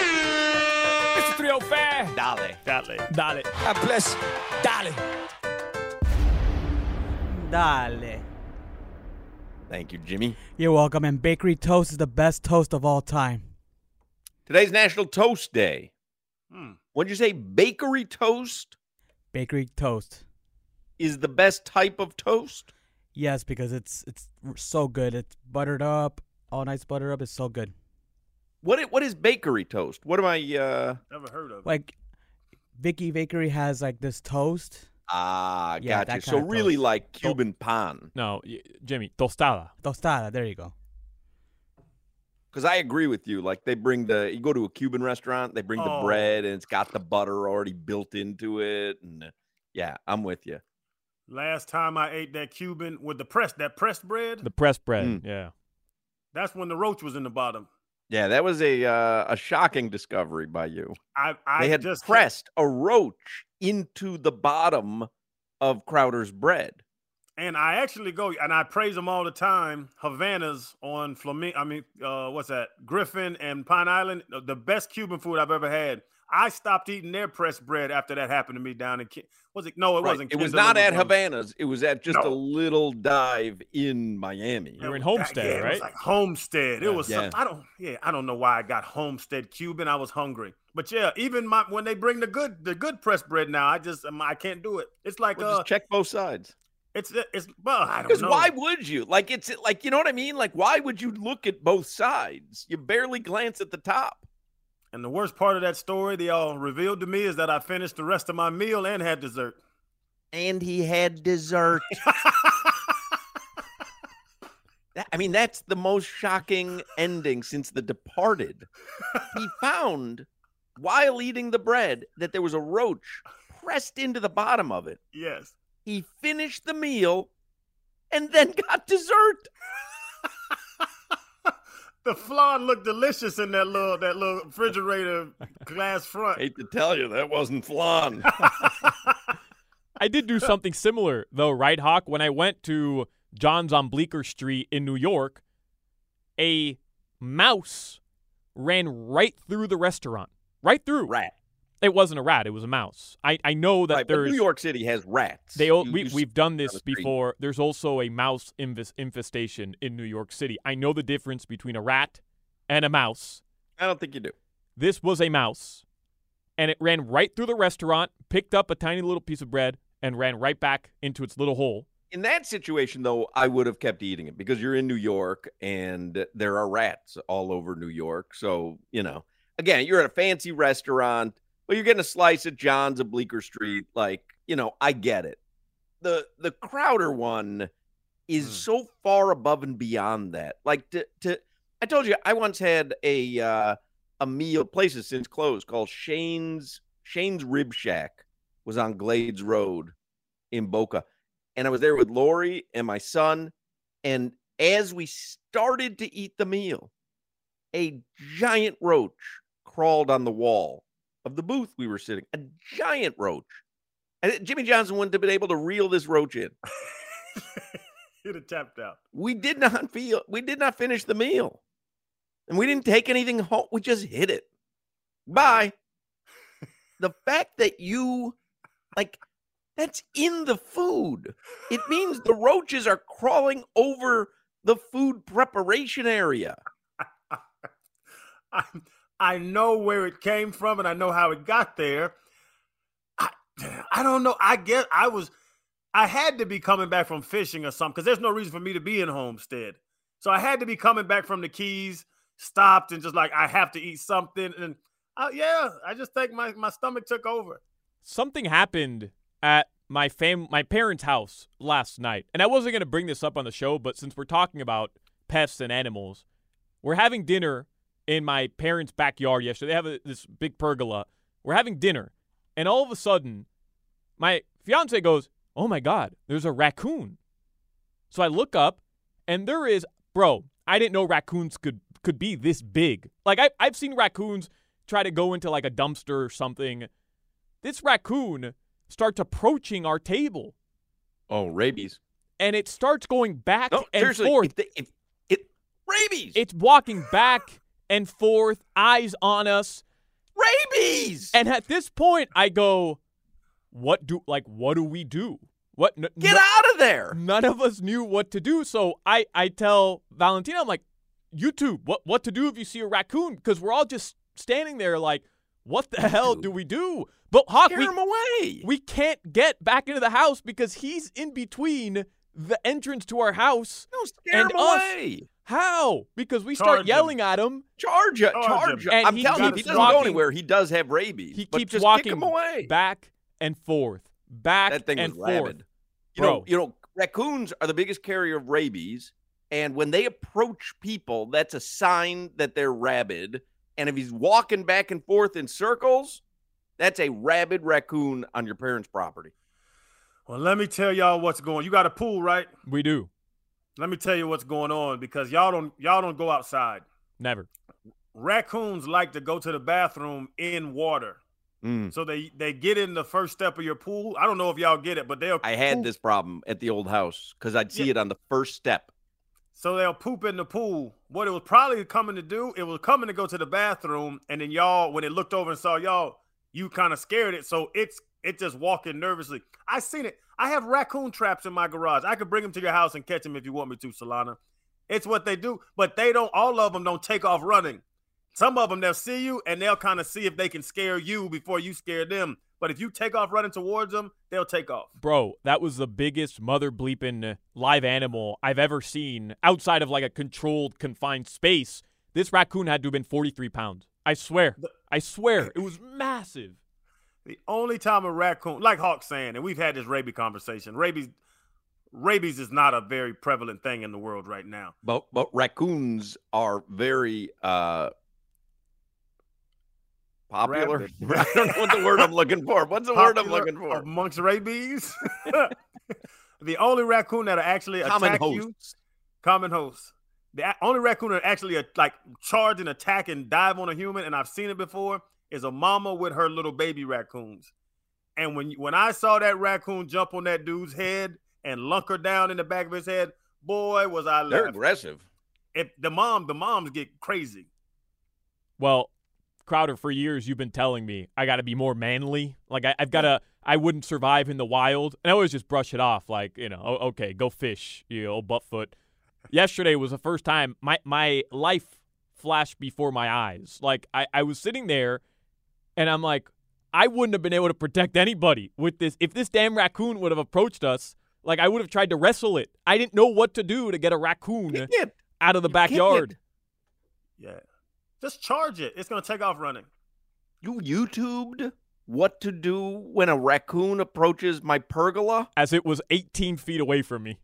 It's 305. Dale. Dale. Dale. God bless. Dale. Dale. Thank you, Jimmy. You're welcome. And bakery toast is the best toast of all time. Today's National Toast Day. Hmm. What'd you say? Bakery toast Bakery toast. is the best type of toast? Yes, because it's it's so good. It's buttered up, all nice Butter up. is so good. What i- what is bakery toast? What am I uh Never heard of. Like Vicky Bakery has like this toast, ah Yeah, got that you. So really toast. like Cuban pan. No, Jimmy, tostada. tostada. There you go. Because I agree with you. Like they bring the you go to a Cuban restaurant, they bring the Oh. bread and it's got the butter already built into it. And uh, yeah, I'm with you. Last time I ate that Cuban with the press that pressed bread, The pressed bread. Mm. Yeah. That's when the roach was in the bottom. Yeah, that was a uh, a shocking discovery by you. I I They had just pressed a roach into the bottom of Crowder's bread. And I actually go and I praise them all the time. Havanas on Flamingo. I mean, uh, what's that? Griffin and Pine Island, the- the best Cuban food I've ever had. I stopped eating their pressed bread after that happened to me down in. Ki- Was it? No, it Right, wasn't. It was not at Havana's. It was at just a little dive in Miami. You were in Homestead, yeah, It was right? like Homestead. It Yeah. was. Some, Yeah. I don't. Yeah, I don't know why I got Homestead Cuban. I was hungry, but yeah, even my when they bring the good the good pressed bread now, I just um, I can't do it. It's like Well, uh, just check both sides. It's uh, it's well, I don't Because know. why would you? Like it's like you know what I mean? Like why would you look at both sides? You barely glance at the top. And the worst part of that story they all revealed to me is that I finished the rest of my meal and had dessert. And he had dessert. I mean, that's the most shocking ending since The Departed. He found while eating the bread that there was a roach pressed into the bottom of it. yes. He finished the meal and then got dessert. The flan looked delicious in that little that little refrigerator glass front. Hate to tell you, that wasn't flan. I did do something similar though, right, Hoch? When I went to John's on Bleecker Street in New York, a mouse ran right through the restaurant. Right through. Rat. It wasn't a rat, it was a mouse. I, I know that Right, but there's New York City has rats. They You- we, you we've done this before. There's also a mouse infestation in New York City. I know the difference between a rat and a mouse. I don't think you do. This was a mouse, and it ran right through the restaurant, picked up a tiny little piece of bread, and ran right back into its little hole. In that situation, though, I would have kept eating it because you're in New York and there are rats all over New York. So, you know, again, you're at a fancy restaurant, but you're getting a slice at John's at Bleecker Street. Like, you know, I get it. The the Crowder one is Mm. so far above and beyond that. Like to to I told you I once had a uh a meal places since closed called Shane's Shane's Rib Shack was on Glades Road in Boca. And I was there with Lori and my son. And as we started to eat the meal, a giant roach crawled on the wall of the booth we were sitting. A giant roach. And Jimmy Johnson wouldn't have been able to reel this roach in. He'd have tapped out. We did not feel we did not finish the meal. And we didn't take anything home. We just hit it. Bye. the fact that you like that's in the food. It means the roaches are crawling over the food preparation area. I, I know where it came from and I know how it got there. I, I don't know. I guess I was, I had to be coming back from fishing or something because there's no reason for me to be in Homestead. So I had to be coming back from the Keys, stopped and just like, I have to eat something. And uh, yeah, I just think my, my stomach took over. Something happened at my fam my parents' house last night. And I wasn't going to bring this up on the show, but since we're talking about pests and animals, we're having dinner in my parents' backyard yesterday. They have a, this big pergola. We're having dinner, and all of a sudden, my fiance goes, "Oh my god, there's a raccoon." So I look up, and there is, bro. I didn't know raccoons could could be this big. Like I I've seen raccoons try to go into like a dumpster or something. This raccoon starts approaching our table. Oh, rabies. And it starts going back No, and seriously, forth. if they- if it rabies, It's walking back and forth, eyes on us. rabies. And at this point, I go, "What do like? What do we do? What? N- Get no- out of there. None of us knew what to do. So I I tell Valentina, I'm like, YouTube, what what to do if you see a raccoon? Because we're all just standing there like, what the hell do we do? But Hoch, Scare we, him away. we can't get back into the house because he's in between the entrance to our house no, and him us. away. How? Because we Charge start him. yelling at him. Charge it. Charge Charge him. it. And I'm he telling you, he keeps doesn't go anywhere, he does have rabies. He but keeps just walking kick him away. back and forth, back That thing and was forth. rabid. You Bro. know, you know, raccoons are the biggest carrier of rabies, and when they approach people, that's a sign that they're rabid. And if he's walking back and forth in circles, that's a rabid raccoon on your parents' property. Well, let me tell y'all what's going. On. You got a pool, right? We do Let me tell you what's going on because y'all don't y'all don't go outside. never. Raccoons like to go to the bathroom in water. Mm. So they they get in the first step of your pool. I don't know if y'all get it, but they'll I had poop- this problem at the old house because I'd see Yeah. it on the first step. So they'll poop in the pool. What it was probably coming to do, it was coming to go to the bathroom, and then y'all, when it looked over and saw y'all, you kind of scared it. So it's it just walking nervously. I seen it. I have raccoon traps in my garage. I could bring them to your house and catch them if you want me to, Solana. It's what they do, but they don't. All of them don't take off running. Some of them they'll see you and they'll kind of see if they can scare you before you scare them. But if you take off running towards them, they'll take off. Bro, that was the biggest mother bleeping live animal I've ever seen outside of like a controlled, confined space. This raccoon had to have been 43 pounds. I swear. I swear. It was massive. The only time a raccoon, like Hoch saying, and we've had this rabies conversation. Rabies, rabies is not a very prevalent thing in the world right now. But but raccoons are very uh popular. Rabid. I don't know what the word I'm looking for. What's the word I'm looking for? amongst rabies. the only raccoon that'll actually Common attack you, common host. The only raccoon that actually like charge and attack and dive on a human, and I've seen it before, is a mama with her little baby raccoons. And when when I saw that raccoon jump on that dude's head and lunk her down in the back of his head, boy, was I They're laughing. aggressive. If the mom, the moms get crazy. Well, Crowder, for years you've been telling me I got to be more manly. Like I, I've got to. I wouldn't survive in the wild, and I always just brush it off. Like you know, oh, okay, go fish, you old buttfoot. Yesterday was the first time my my life flashed before my eyes. Like I, I was sitting there, and I'm like, I wouldn't have been able to protect anybody with this. If this damn raccoon would have approached us, like I would have tried to wrestle it. I didn't know what to do to get a raccoon Kick out of the Kick backyard. it. Yeah. Just charge it. It's gonna take off running. You YouTubed what to do when a raccoon approaches my pergola? As it was 18 feet away from me.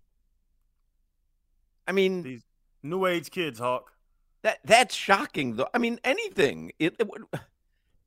I mean, These new age kids, Hoch. that that's shocking though. I mean, anything. It, it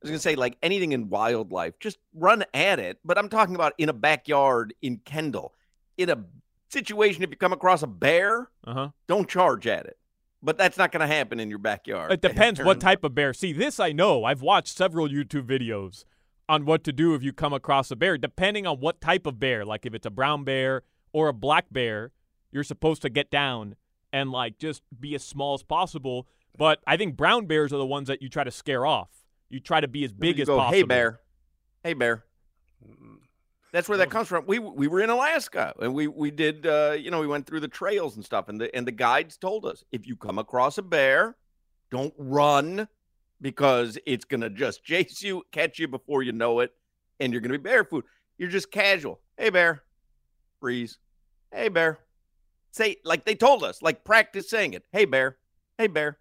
I was gonna say like anything in wildlife, just run at it. But I'm talking about in a backyard in Kendall. In a situation, if you come across a bear, Uh huh. don't charge at it. But that's not going to happen in your backyard. It depends what type of bear. See, this I know. I've watched several YouTube videos on what to do if you come across a bear, depending on what type of bear. Like if it's a brown bear or a black bear, you're supposed to get down and like just be as small as possible. But I think brown bears are the ones that you try to scare off. You try to be as big you as go, possible. Hey bear, hey bear. That's where that comes from. We we were in Alaska and we we did uh, you know we went through the trails and stuff and the and the guides told us if you come across a bear, don't run because it's gonna just chase you, catch you before you know it, and you're gonna be bear food. You're just casual. Hey bear, freeze. Hey bear. Say like they told us, like practice saying it. Hey bear. Hey bear.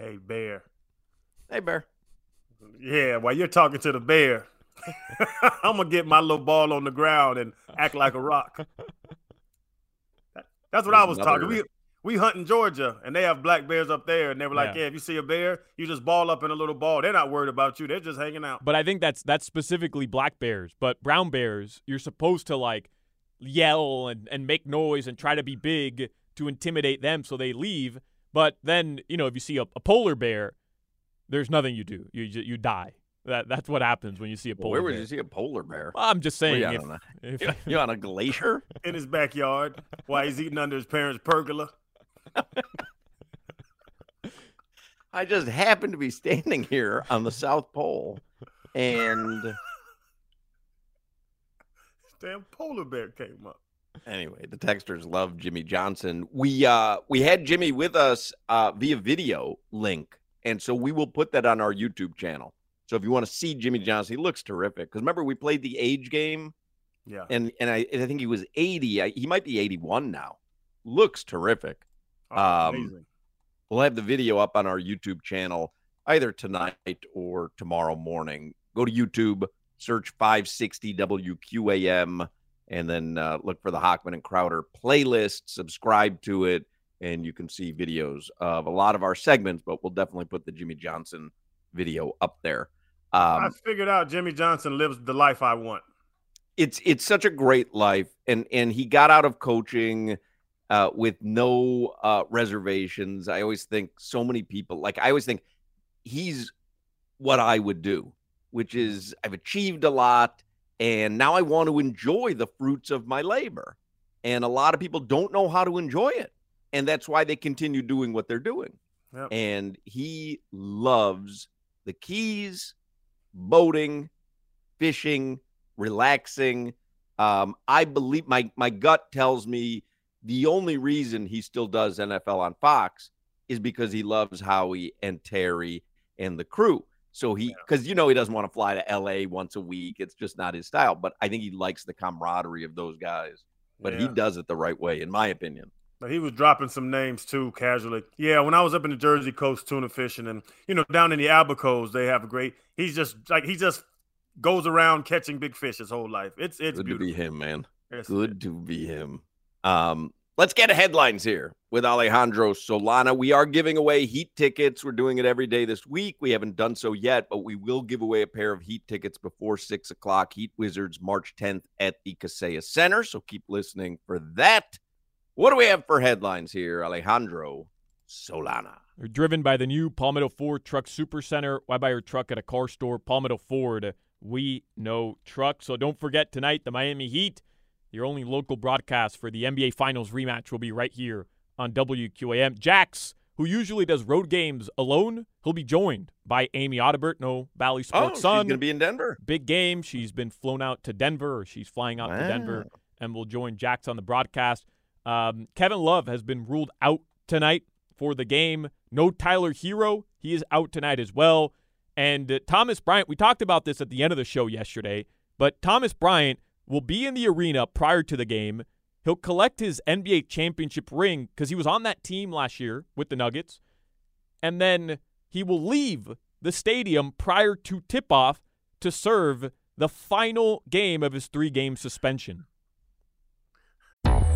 Hey, bear. Hey bear. Yeah, while you're talking to the bear, I'm gonna get my little ball on the ground and act like a rock. That's what I was Another- talking. We we hunt in Georgia, and they have black bears up there, and they were like, Yeah. "Yeah, if you see a bear, you just ball up in a little ball. They're not worried about you. They're just hanging out." But I think that's that's specifically black bears. But brown bears, you're supposed to like yell and, and make noise and try to be big to intimidate them so they leave. But then, you know, if you see a, a polar bear, there's nothing you do. You ju- you die. That that's what happens when you see a Well, polar where would bear. you see a polar bear? Well, I'm just saying. you at if- on a- if- you- you on a glacier? in his backyard while he's eating under his parents' pergola. I just happened to be standing here on the South Pole, and Damn polar bear came up. anyway, the texters love Jimmy Johnson. We uh we had Jimmy with us uh via video link, and so we will put that on our YouTube channel. So if you want to see Jimmy Johnson, he looks terrific. Because remember we played the age game, Yeah. and and I, I think he was eighty. I, he might be eighty one now. Looks terrific. Oh, Um, amazing. We'll have the video up on our YouTube channel either tonight or tomorrow morning. Go to YouTube, search 560 WQAM, and then uh, look for the Hochman and Crowder playlist. Subscribe to it, and you can see videos of a lot of our segments. But we'll definitely put the Jimmy Johnson video up there. I Um, figured out Jimmy Johnson lives the life I want. it's it's such a great life, and and he got out of coaching uh, with no uh, reservations. I always think so many people like I always think he's what I would do, which is I've achieved a lot, and now I want to enjoy the fruits of my labor. And a lot of people don't know how to enjoy it, and that's why they continue doing what they're doing. Yep. And he loves the Keys, boating, fishing, relaxing. Um, I believe my my gut tells me the only reason he still does NFL on Fox is because he loves Howie and Terry and the crew. So he because you know he doesn't want to fly to LA once a week. It's just not his style. But I think he likes the camaraderie of those guys. But he does it the right way, in my opinion. He was dropping some names too, casually. Yeah, when I was up in the Jersey coast tuna fishing, and you know, down in the Abacos, they have a great. He's just like he just goes around catching big fish his whole life. It's it's Good beautiful. to be him, man. Yes, Good to be him. Um, let's get to headlines here with Alejandro Solana. We are giving away Heat tickets. We're doing it every day this week. We haven't done so yet, but we will give away a pair of Heat tickets before six o'clock. Heat Wizards March 10th at the Kaseya Center. So keep listening for that. What do we have for headlines here, Alejandro Solana? They're driven by the new Palmetto Ford Truck Super Center. Why buy your truck at a car store? Palmetto Ford. We know truck. So don't forget tonight, the Miami Heat, your only local broadcast for the NBA Finals rematch, will be right here on WQAM. Jax, who usually does road games alone, he'll be joined by Amy Audibert. No Bally Sports Oh, Sports she's going to be in Denver. Big game. She's been flown out to Denver, or she's flying out to Denver, and will join Jax on the broadcast. Um, Kevin Love has been ruled out tonight for the game. No Tyler Herro. He is out tonight as well. And uh, Thomas Bryant, we talked about this at the end of the show yesterday, but Thomas Bryant will be in the arena prior to the game. He'll collect his NBA championship ring because he was on that team last year with the Nuggets. And then he will leave the stadium prior to tip off to serve the final game of his three game suspension.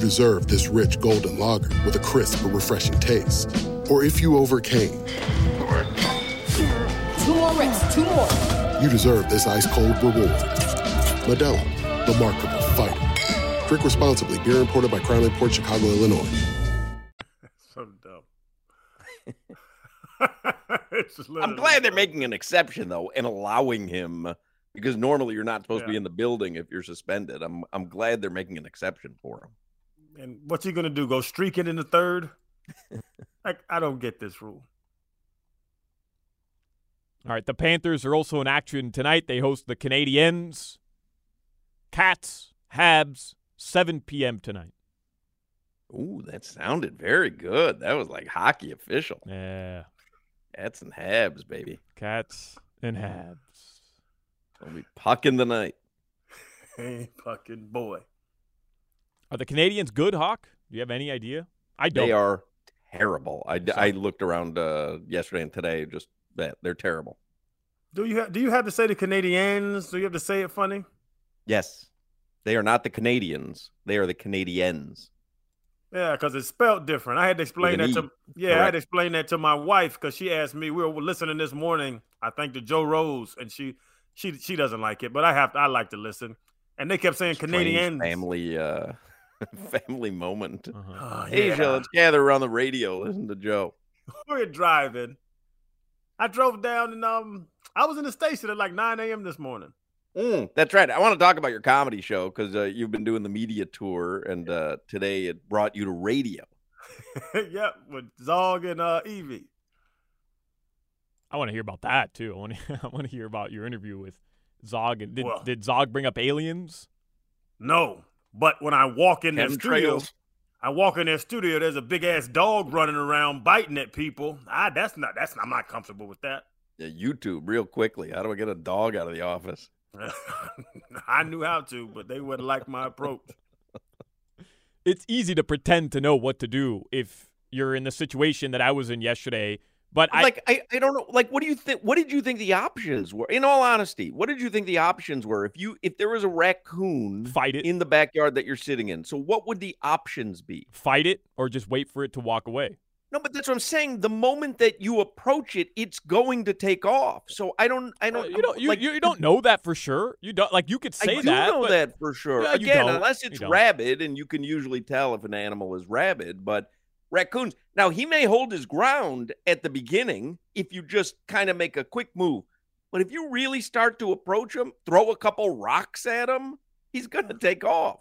you deserve this rich golden lager with a crisp but refreshing taste. Or if you overcame, Two more reps, two more. you deserve this ice cold reward. Modelo, the markable fighter. Drink responsibly. Beer imported by Crown Port Chicago, Illinois. So dumb. I'm glad they're making an exception though and allowing him because normally you're not supposed to be in the building if you're suspended. I'm I'm glad they're making an exception for him. And what's he gonna do? Go streaking in the third? like I don't get this rule. All right, the Panthers are also in action tonight. They host the Canadiens. Cats, Habs, 7 p.m. tonight. Ooh, that sounded very good. That was like hockey official. Yeah. Cats and Habs, baby. Cats and Habs. Gonna be puck in the night. Hey, fucking boy. Are the Canadians good, Hoch? Do you have any idea? I don't. They are terrible. I, I looked around uh, yesterday and today. Just that they're terrible. Do you ha- do you have to say the Canadians? Do you have to say it funny? Yes, they are not the Canadians. They are the Canadiens. Yeah, because it's spelled different. I had to explain that E. to yeah, I had to explain that to my wife because she asked me. We were listening this morning. I think to Joe Rose, and she she she doesn't like it, but I have I like to listen. And they kept saying Strange Canadians. family uh, family moment. Oh, Asia, yeah. let's gather around the radio. Listen to Joe. we were driving. I drove down and um I was in the station at like 9 a.m. this morning. Mm, that's right. I want to talk about your comedy show because uh, you've been doing the media tour, and uh, today it brought you to radio. yep, with Zog and uh Evie. I want to hear about that too. I want to. I want to hear about your interview with Zog. And did Well- did Zog bring up aliens? No, but when I walk in their Chemtrails. studio, I walk in their studio. There's a big ass dog running around biting at people. Ah, that's not. That's I'm not comfortable with that. Yeah, YouTube, real quickly. How do I get a dog out of the office? I knew how to, but they wouldn't like my approach. It's easy to pretend to know what to do if you're in the situation that I was in yesterday. But I like I, I don't know like what do you think what did you think the options were in all honesty what did you think the options were if you if there was a raccoon fight it in the backyard that you're sitting in so what would the options be fight it or just wait for it to walk away. no but that's what i'm saying the moment that you approach it it's going to take off so i don't i don't you don't you, like, you, you don't know that for sure. You don't like you could say that I do that. know but- that for sure. Yeah, Again, unless it's rabid, and you can usually tell if an animal is rabid. But raccoons, now he may hold his ground at the beginning if you just kind of make a quick move. But if you really start to approach him, throw a couple rocks at him, he's going to take off.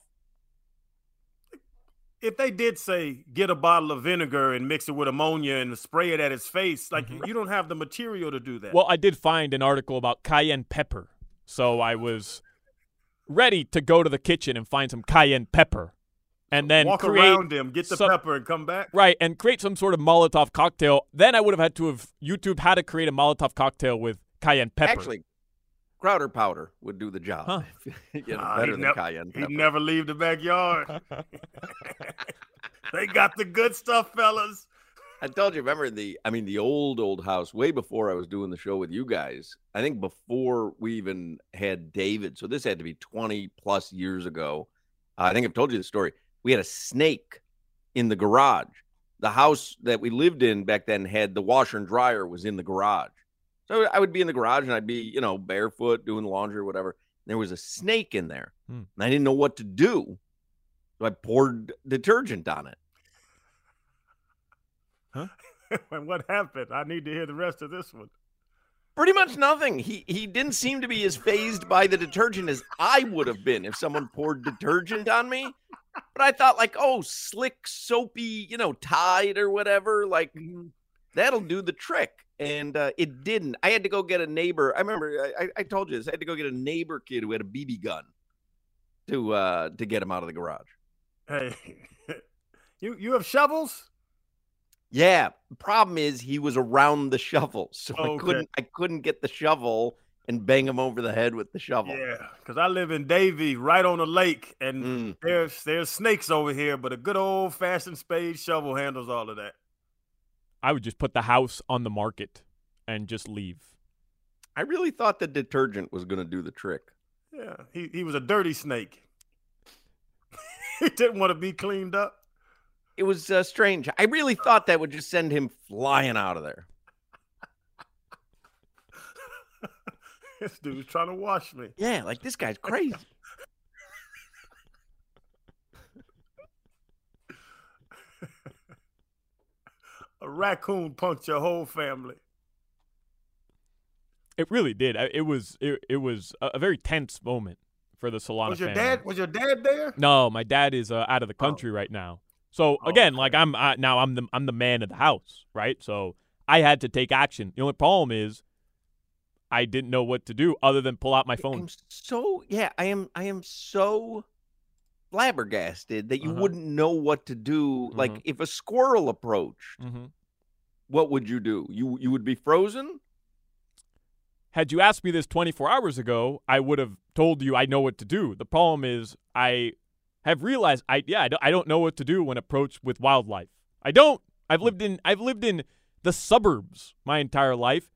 If they did say get a bottle of vinegar and mix it with ammonia and spray it at his face, like mm-hmm. you don't have the material to do that. Well, I did find an article about cayenne pepper, so I was ready to go to the kitchen and find some cayenne pepper, and then walk create around him, get the some- pepper, and come back. Right, and create some sort of Molotov cocktail. Then I would have had to have YouTube how to create a Molotov cocktail with cayenne pepper. Actually, Crowder powder would do the job. Huh. you know, Ah, better he'd than nev- cayenne He'd never leave the backyard. they got the good stuff, fellas. I told you, remember the, I mean, the old, old house, way before I was doing the show with you guys. I think before we even had David. So this had to be 20 plus years ago. Uh, I think I've told you the story. We had a snake in the garage. The house that we lived in back then had the washer and dryer was in the garage. So I would be in the garage and I'd be, you know, barefoot doing laundry or whatever. There was a snake in there. Hmm. And I didn't know what to do. So I poured detergent on it. Huh? and what happened? I need to hear the rest of this one. Pretty much nothing. He he didn't seem to be as phased by the detergent as I would have been if someone poured detergent on me. But I thought like, oh, slick, soapy, you know, Tide or whatever, like that'll do the trick. And uh, it didn't. I had to go get a neighbor. I remember I, I told you this. I had to go get a neighbor kid who had a BB gun to uh, to get him out of the garage. Hey, you you have shovels? Yeah. Problem is he was around the shovel, so I couldn't I couldn't get the shovel and bang him over the head with the shovel. Yeah, because I live in Davie, right on the lake, and Mm. there's there's snakes over here, but a good old fashioned spade shovel handles all of that. I would just put the house on the market and just leave. I really thought the detergent was going to do the trick. Yeah, he he was a dirty snake. he didn't want to be cleaned up. It was uh, strange. I really thought that would just send him flying out of there. This dude's trying to wash me. Yeah, like this guy's crazy. A raccoon punked your whole family. It really did. It was it, it was a, a very tense moment for the Solana Was your family. dad? Was your dad there? No, my dad is uh, out of the country right now. So again, like I'm uh, now I'm the I'm the man of the house, right? So I had to take action. The only problem is I didn't know what to do other than pull out my phone. I'm so yeah, I am I am so flabbergasted that you Uh-huh. wouldn't know what to do. Like Mhm. if a squirrel approached, hmm what would you do? You you would be frozen? Had you asked me this 24 hours ago, I would have told you I know what to do. The problem is I have realized I yeah I don't, I don't know what to do when approached with wildlife. I don't. I've lived in I've lived in the suburbs my entire life.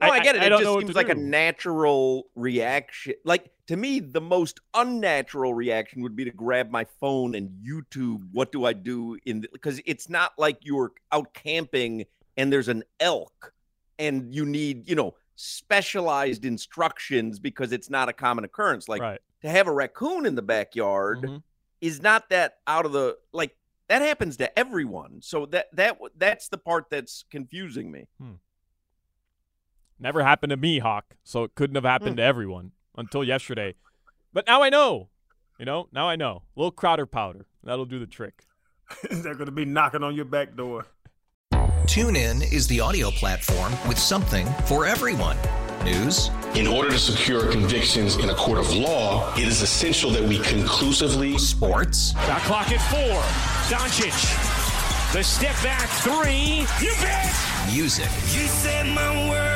No, I, get it. I, it don't just seems like a natural reaction. Like to me, the most unnatural reaction would be to grab my phone and YouTube. What do I do in? Because it's not like you're out camping and there's an elk, and you need you know specialized instructions because it's not a common occurrence. Like Right. to have a raccoon in the backyard Mhm. is not that out of the like that happens to everyone. So that that that's the part that's confusing me. Never happened to me, Hoch, so it couldn't have happened mm. to everyone until yesterday. But now I know. You know, now I know. A little Crowder powder. That'll do the trick. They're going to be knocking on your back door. TuneIn is the audio platform with something for everyone. News, In order to secure convictions in a court of law, it is essential that we conclusively. sports, Shot clock at four. Doncic. The step back three. You bet. music, You set my world